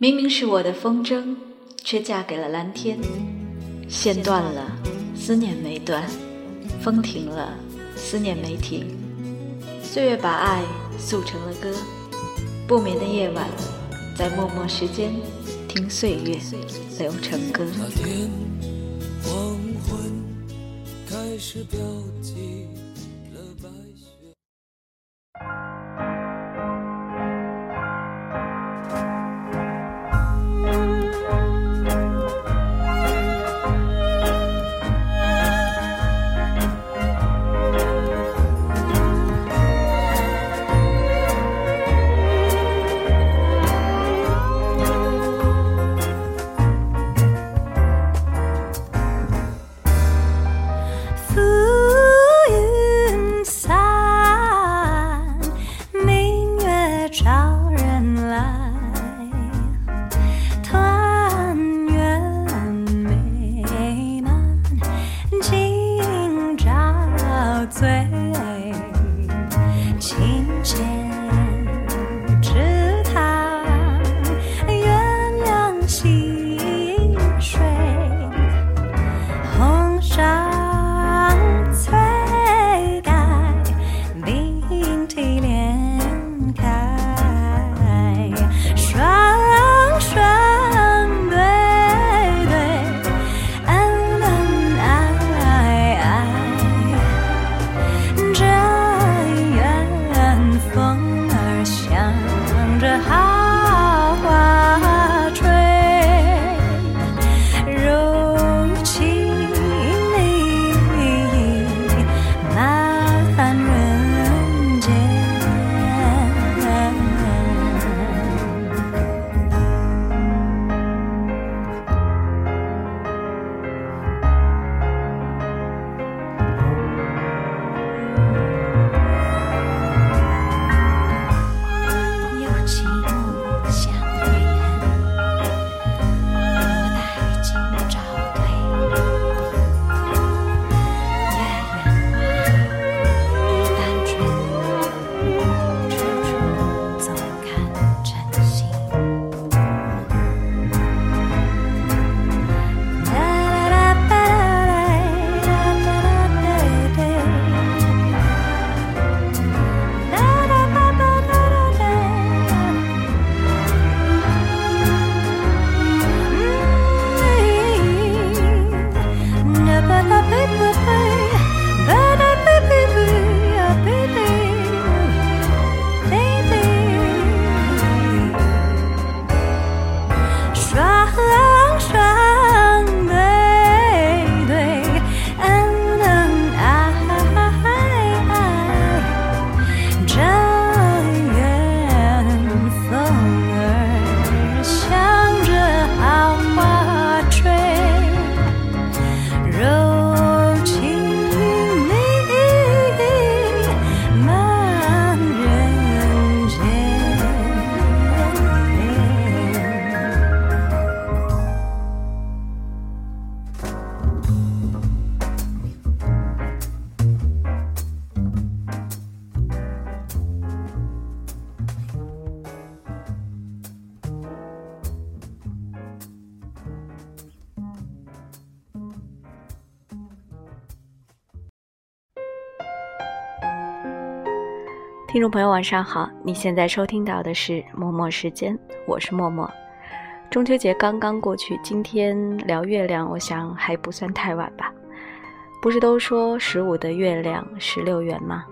明明是我的风筝，却嫁给了蓝天。线断了，思念没断；风停了，思念没停。岁月把爱塑成了歌，不眠的夜晚，在默默时间听岁月流成歌。黄昏开始飘起醉，听众朋友，晚上好！你现在收听到的是默默时间，我是默默。中秋节刚刚过去，今天聊月亮，我想还不算太晚吧。不是都说十五的月亮十六圆吗？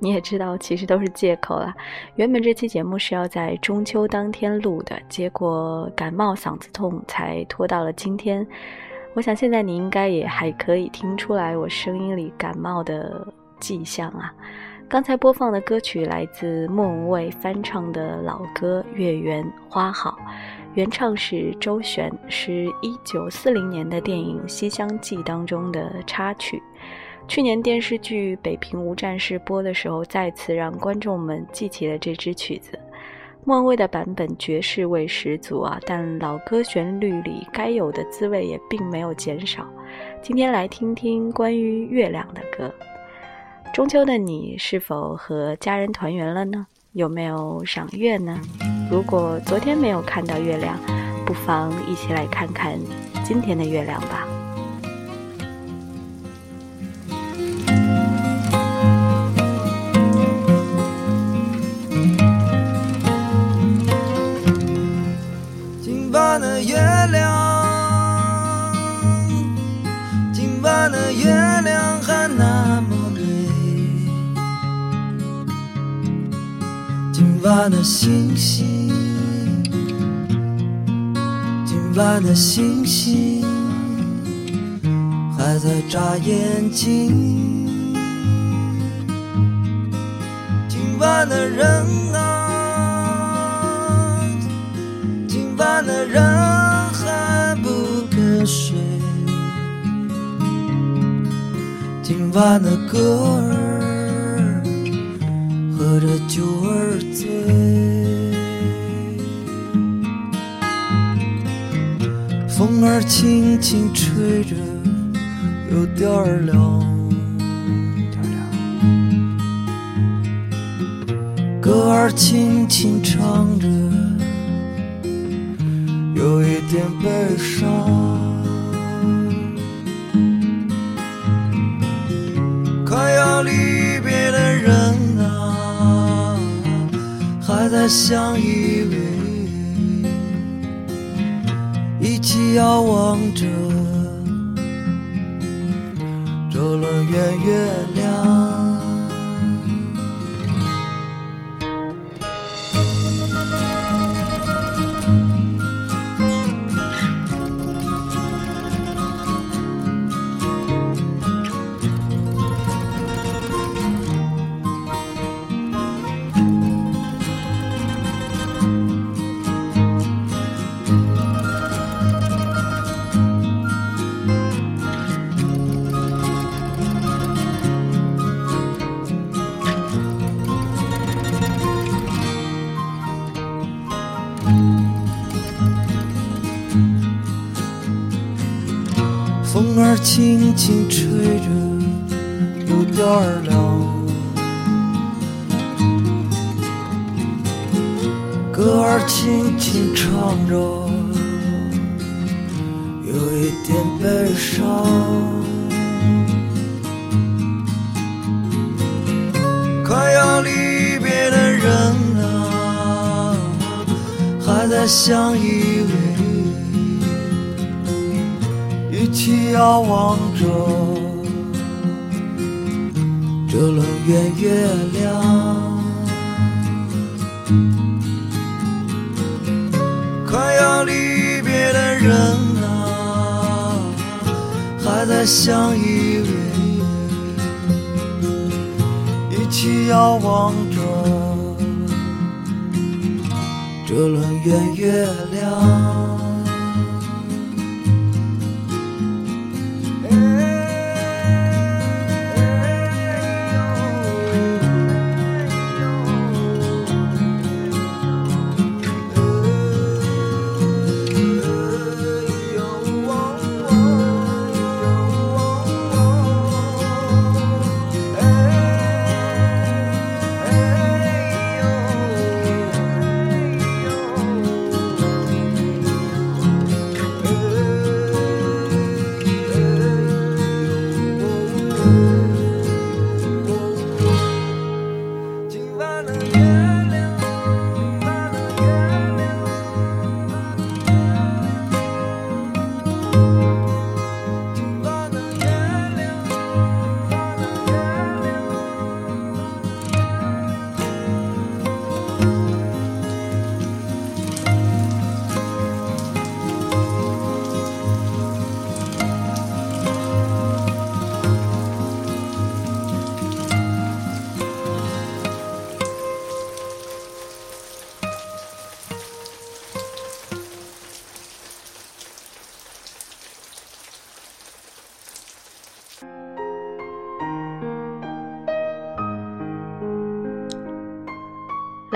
你也知道，其实都是借口啦。原本这期节目是要在中秋当天录的，结果感冒嗓子痛，才拖到了今天。我想现在你应该也还可以听出来我声音里感冒的迹象啊。刚才播放的歌曲来自莫文蔚翻唱的老歌《月圆花好》，原唱是周璇，是一九四零年的电影《西厢记》当中的插曲。去年电视剧《北平无战事》播的时候，再次让观众们记起了这支曲子。莫文蔚的版本爵士味十足啊，但老歌旋律里该有的滋味也并没有减少。今天来听听关于月亮的歌。中秋的你是否和家人团圆了呢？有没有赏月呢？如果昨天没有看到月亮，不妨一起来看看今天的月亮吧。今晚的月亮，今晚的月亮还那么今晚的星星，今晚的星星还在眨眼睛。今晚的人啊，今晚的人还不肯睡。今晚的歌儿喝着酒儿醉，风儿轻轻吹着，有点儿凉。歌儿轻轻唱着，有一点悲伤。快要离相依偎，一起遥望着这轮圆月轻轻吹着，有点儿凉。歌儿轻轻唱着，有一点悲伤。快要离别的人啊，还在相依偎。起遥望着这轮圆月亮，快要离别的人啊，还在相依偎，一起遥望着这轮圆月亮。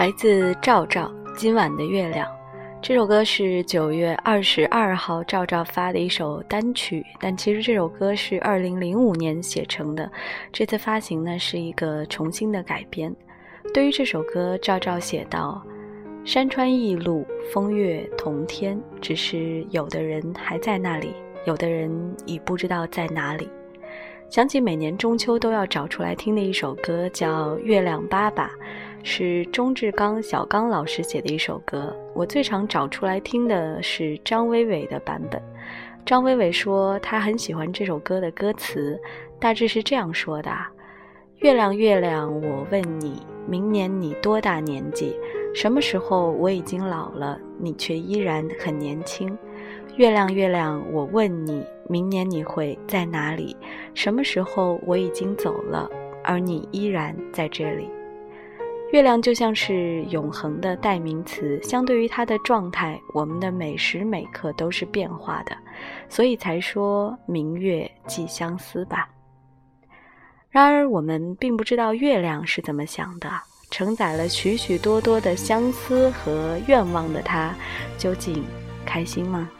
来自赵照《今晚的月亮》这首歌是九月二十二号赵照发的一首单曲，但其实这首歌是二零零五年写成的，这次发行呢是一个重新的改编。对于这首歌，赵照写道：“山川异路，风月同天，只是有的人还在那里，有的人已不知道在哪里。想起每年中秋都要找出来听的一首歌，叫《月亮爸爸》，是钟志刚、小刚老师写的一首歌。我最常找出来听的是张伟伟的版本。张伟伟说他很喜欢这首歌的歌词，大致是这样说的：“月亮月亮，我问你，明年你多大年纪？什么时候我已经老了，你却依然很年轻？月亮月亮，我问你，明年你会在哪里？什么时候我已经走了，而你依然在这里？”月亮就像是永恒的代名词，相对于它的状态，我们的每时每刻都是变化的，所以才说明月寄相思吧。然而，我们并不知道月亮是怎么想的，承载了许许多多的相思和愿望的它，究竟开心吗？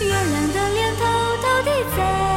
月亮的脸偷偷地在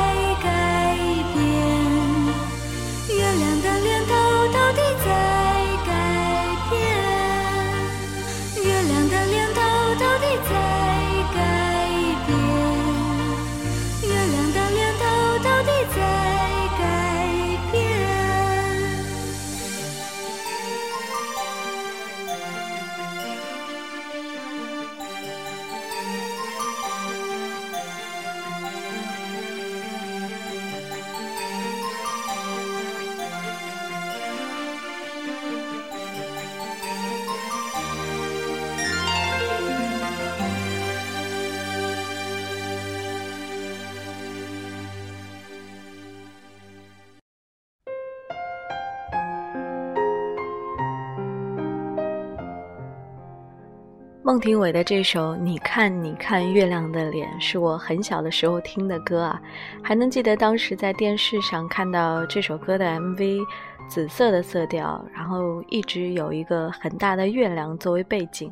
孟庭苇的这首《你看你看月亮的脸》是我很小的时候听的歌啊，还能记得当时在电视上看到这首歌的 MV，紫色的色调，然后一直有一个很大的月亮作为背景。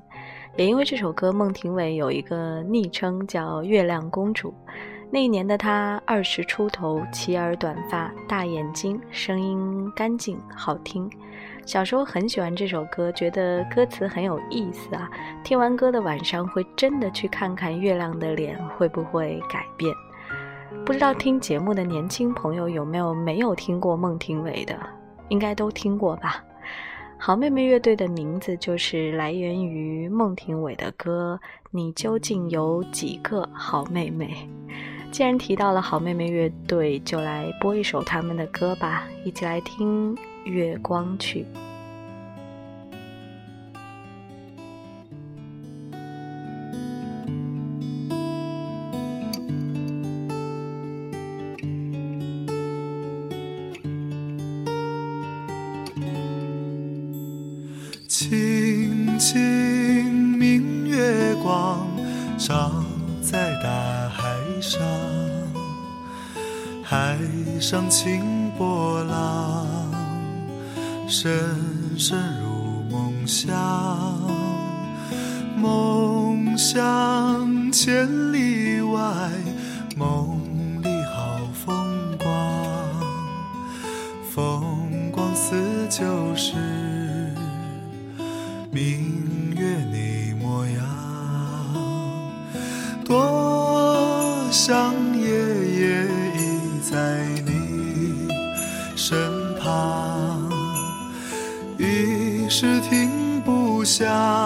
也因为这首歌，孟庭苇有一个昵称叫“月亮公主”。那一年的她二十出头，齐耳短发，大眼睛，声音干净好听。小时候很喜欢这首歌，觉得歌词很有意思啊。听完歌的晚上，会真的去看看月亮的脸会不会改变。不知道听节目的年轻朋友有没有没有听过孟庭苇的？应该都听过吧。好妹妹乐队的名字就是来源于孟庭苇的歌。你究竟有几个好妹妹？既然提到了好妹妹乐队，就来播一首他们的歌吧，一起来听。月光曲。清清明月光照在大海上，海上清波浪。深深入梦乡，梦乡千里外，下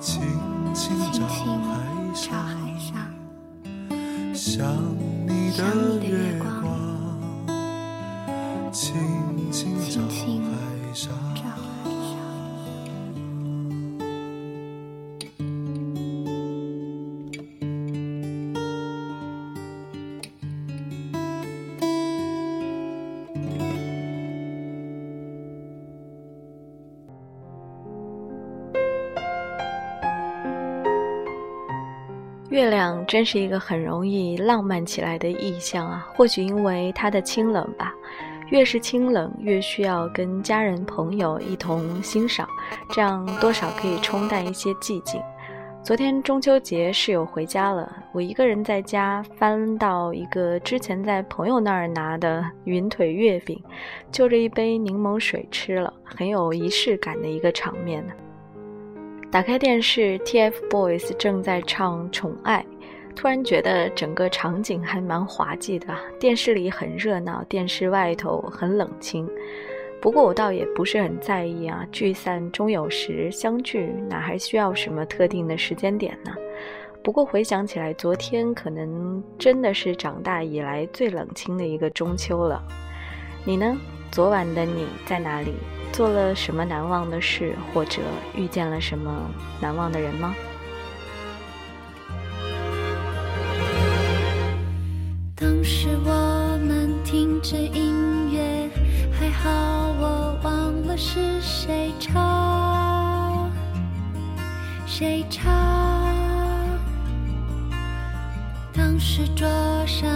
轻轻照海上。月亮真是一个很容易浪漫起来的意象啊！或许因为它的清冷吧，越是清冷，越需要跟家人朋友一同欣赏，这样多少可以冲淡一些寂静。昨天中秋节，室友回家了，我一个人在家，翻到一个之前在朋友那儿拿的云腿月饼，就着一杯柠檬水吃了，很有仪式感的一个场面呢。打开电视，TFBOYS 正在唱《宠爱》，突然觉得整个场景还蛮滑稽的。电视里很热闹，电视外头很冷清。不过我倒也不是很在意啊，聚散终有时，相聚哪还需要什么特定的时间点呢？不过回想起来，昨天可能真的是长大以来最冷清的一个中秋了。你呢？昨晚的你在哪里？做了什么难忘的事，或者遇见了什么难忘的人吗？当时我们听着音乐，还好我忘了是谁唱，谁唱。当时桌上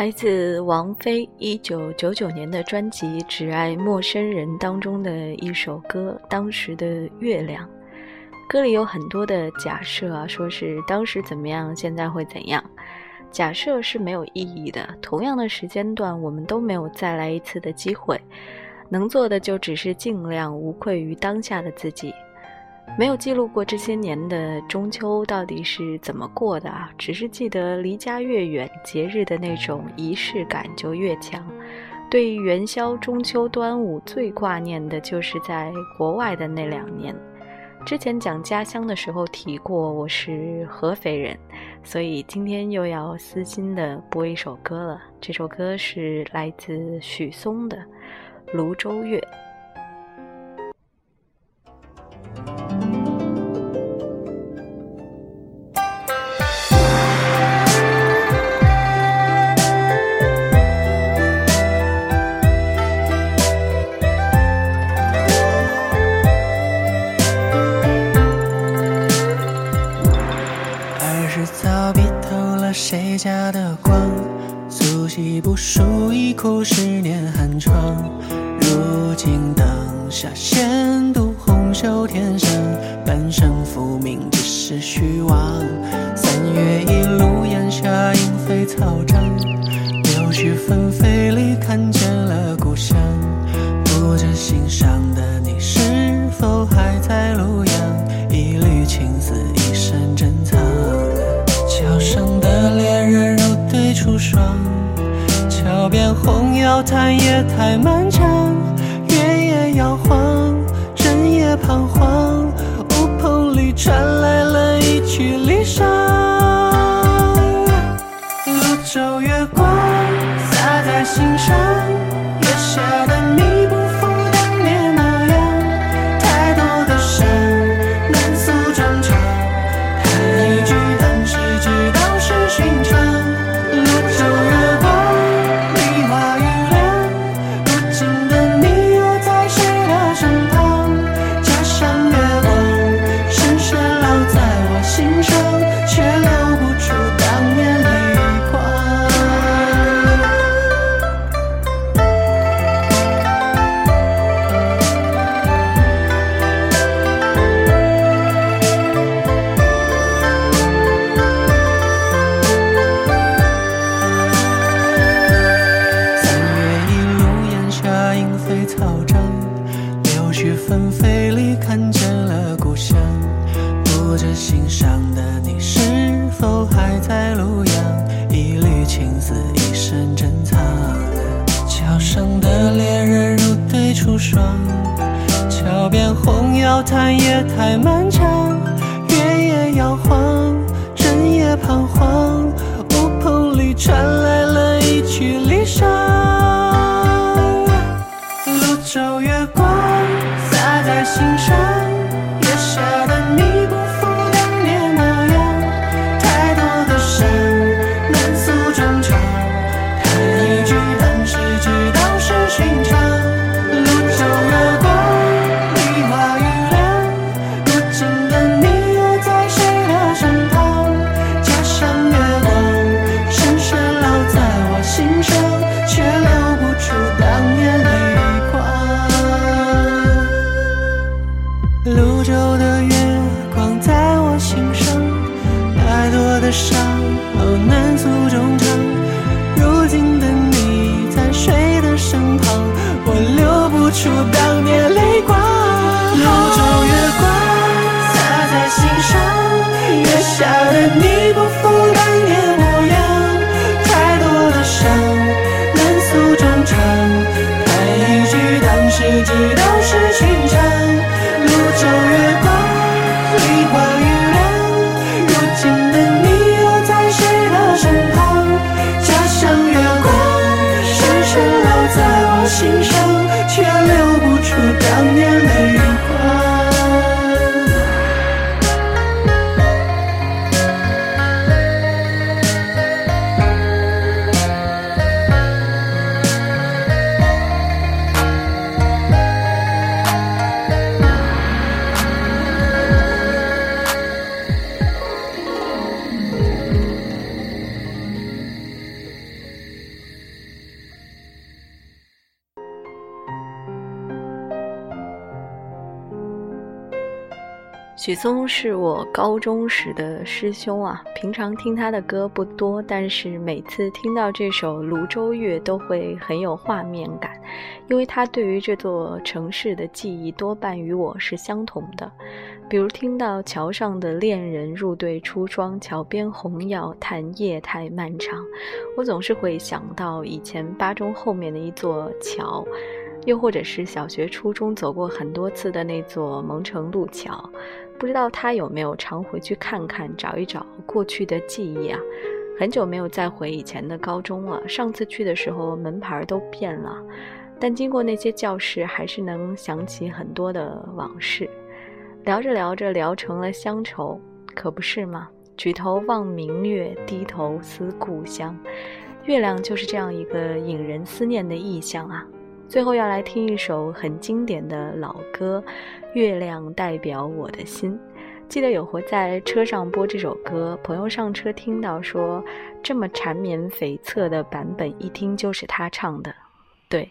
来自王菲一九九九年的专辑只爱陌生人当中的一首歌当时的月亮。歌里有很多的假设啊说是当时怎么样现在会怎样。假设是没有意义的同样的时间段我们都没有再来一次的机会。能做的就只是尽量无愧于当下的自己。没有记录过这些年的中秋到底是怎么过的啊只是记得离家越远节日的那种仪式感就越强。对于元宵中秋端午最挂念的就是在国外的那两年。之前讲家乡的时候提过我是合肥人所以今天又要私心的播一首歌了这首歌是来自许嵩的庐州月。家的光宿昔不输一苦十年寒窗。如今灯下闲读红袖添香半生浮名只是虚许嵩是我高中时的师兄啊，平常听他的歌不多，但是每次听到这首《泸州月》都会很有画面感，因为他对于这座城市的记忆多半与我是相同的。比如听到桥上的恋人入对出窗，桥边红药叹夜太漫长，我总是会想到以前八中后面的一座桥。又或者是小学、初中走过很多次的那座蒙城路桥，不知道他有没有常回去看看，找一找过去的记忆啊？很久没有再回以前的高中了，上次去的时候门牌都变了，但经过那些教室，还是能想起很多的往事。聊着聊着聊成了乡愁，可不是吗？举头望明月，低头思故乡，月亮就是这样一个引人思念的意象啊。最后要来听一首很经典的老歌，《月亮代表我的心》。记得有回在车上播这首歌，朋友上车听到说，这么缠绵悱恻的版本，一听就是他唱的。对，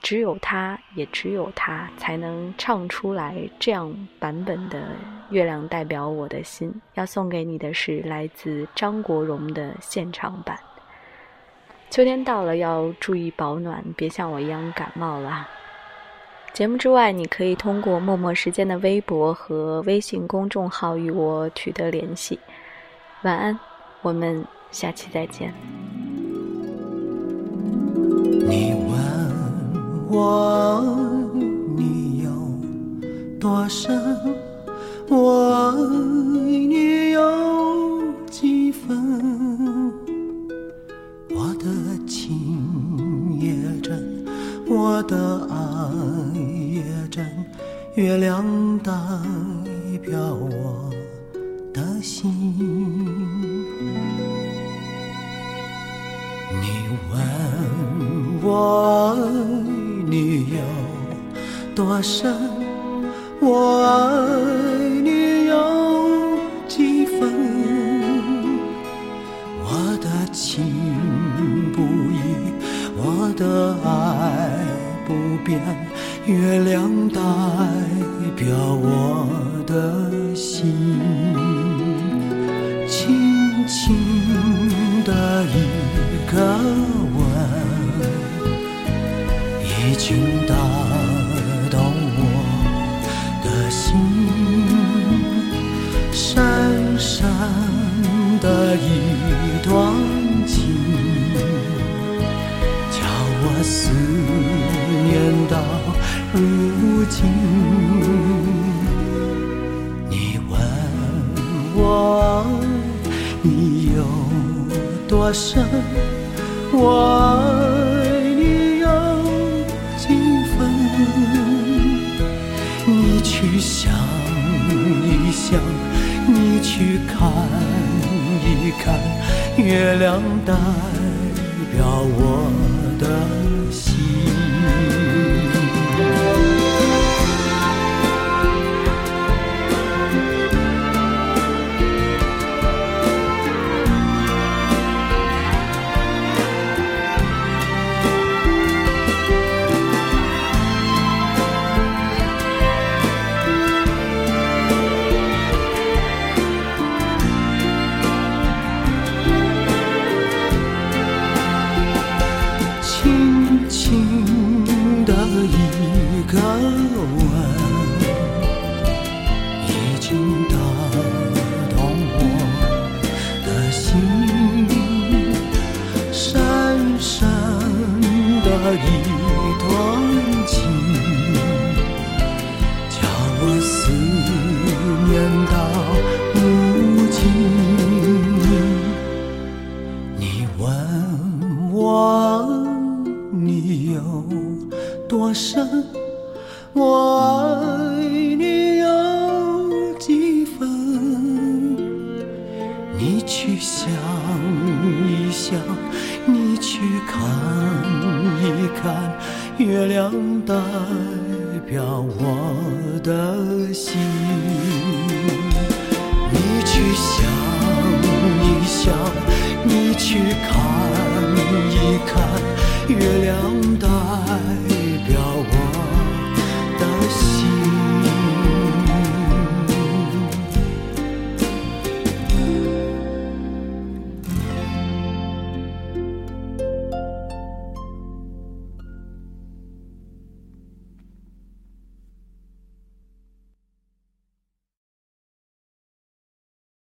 只有他，也只有他才能唱出来这样版本的《月亮代表我的心》。要送给你的是来自张国荣的现场版。秋天到了，要注意保暖，别像我一样感冒了。节目之外，你可以通过默默时间的微博和微信公众号与我取得联系。晚安，我们下期再见。你问我你有多深，我爱你有我的爱也真，月亮代表我的心。你问我爱你有多深，我爱你有几分？我的情不移，我的爱边，月亮代表我的心。轻轻的一个吻，已经打如今。你问我你有多深，我爱你有几分？你去想一想，你去看一看，月亮代表我的心。到如今。你问我你有多深，我爱你有几分？你去想一想，你去看一看，月亮代表我的心。去想一想你去看一看月亮代表我。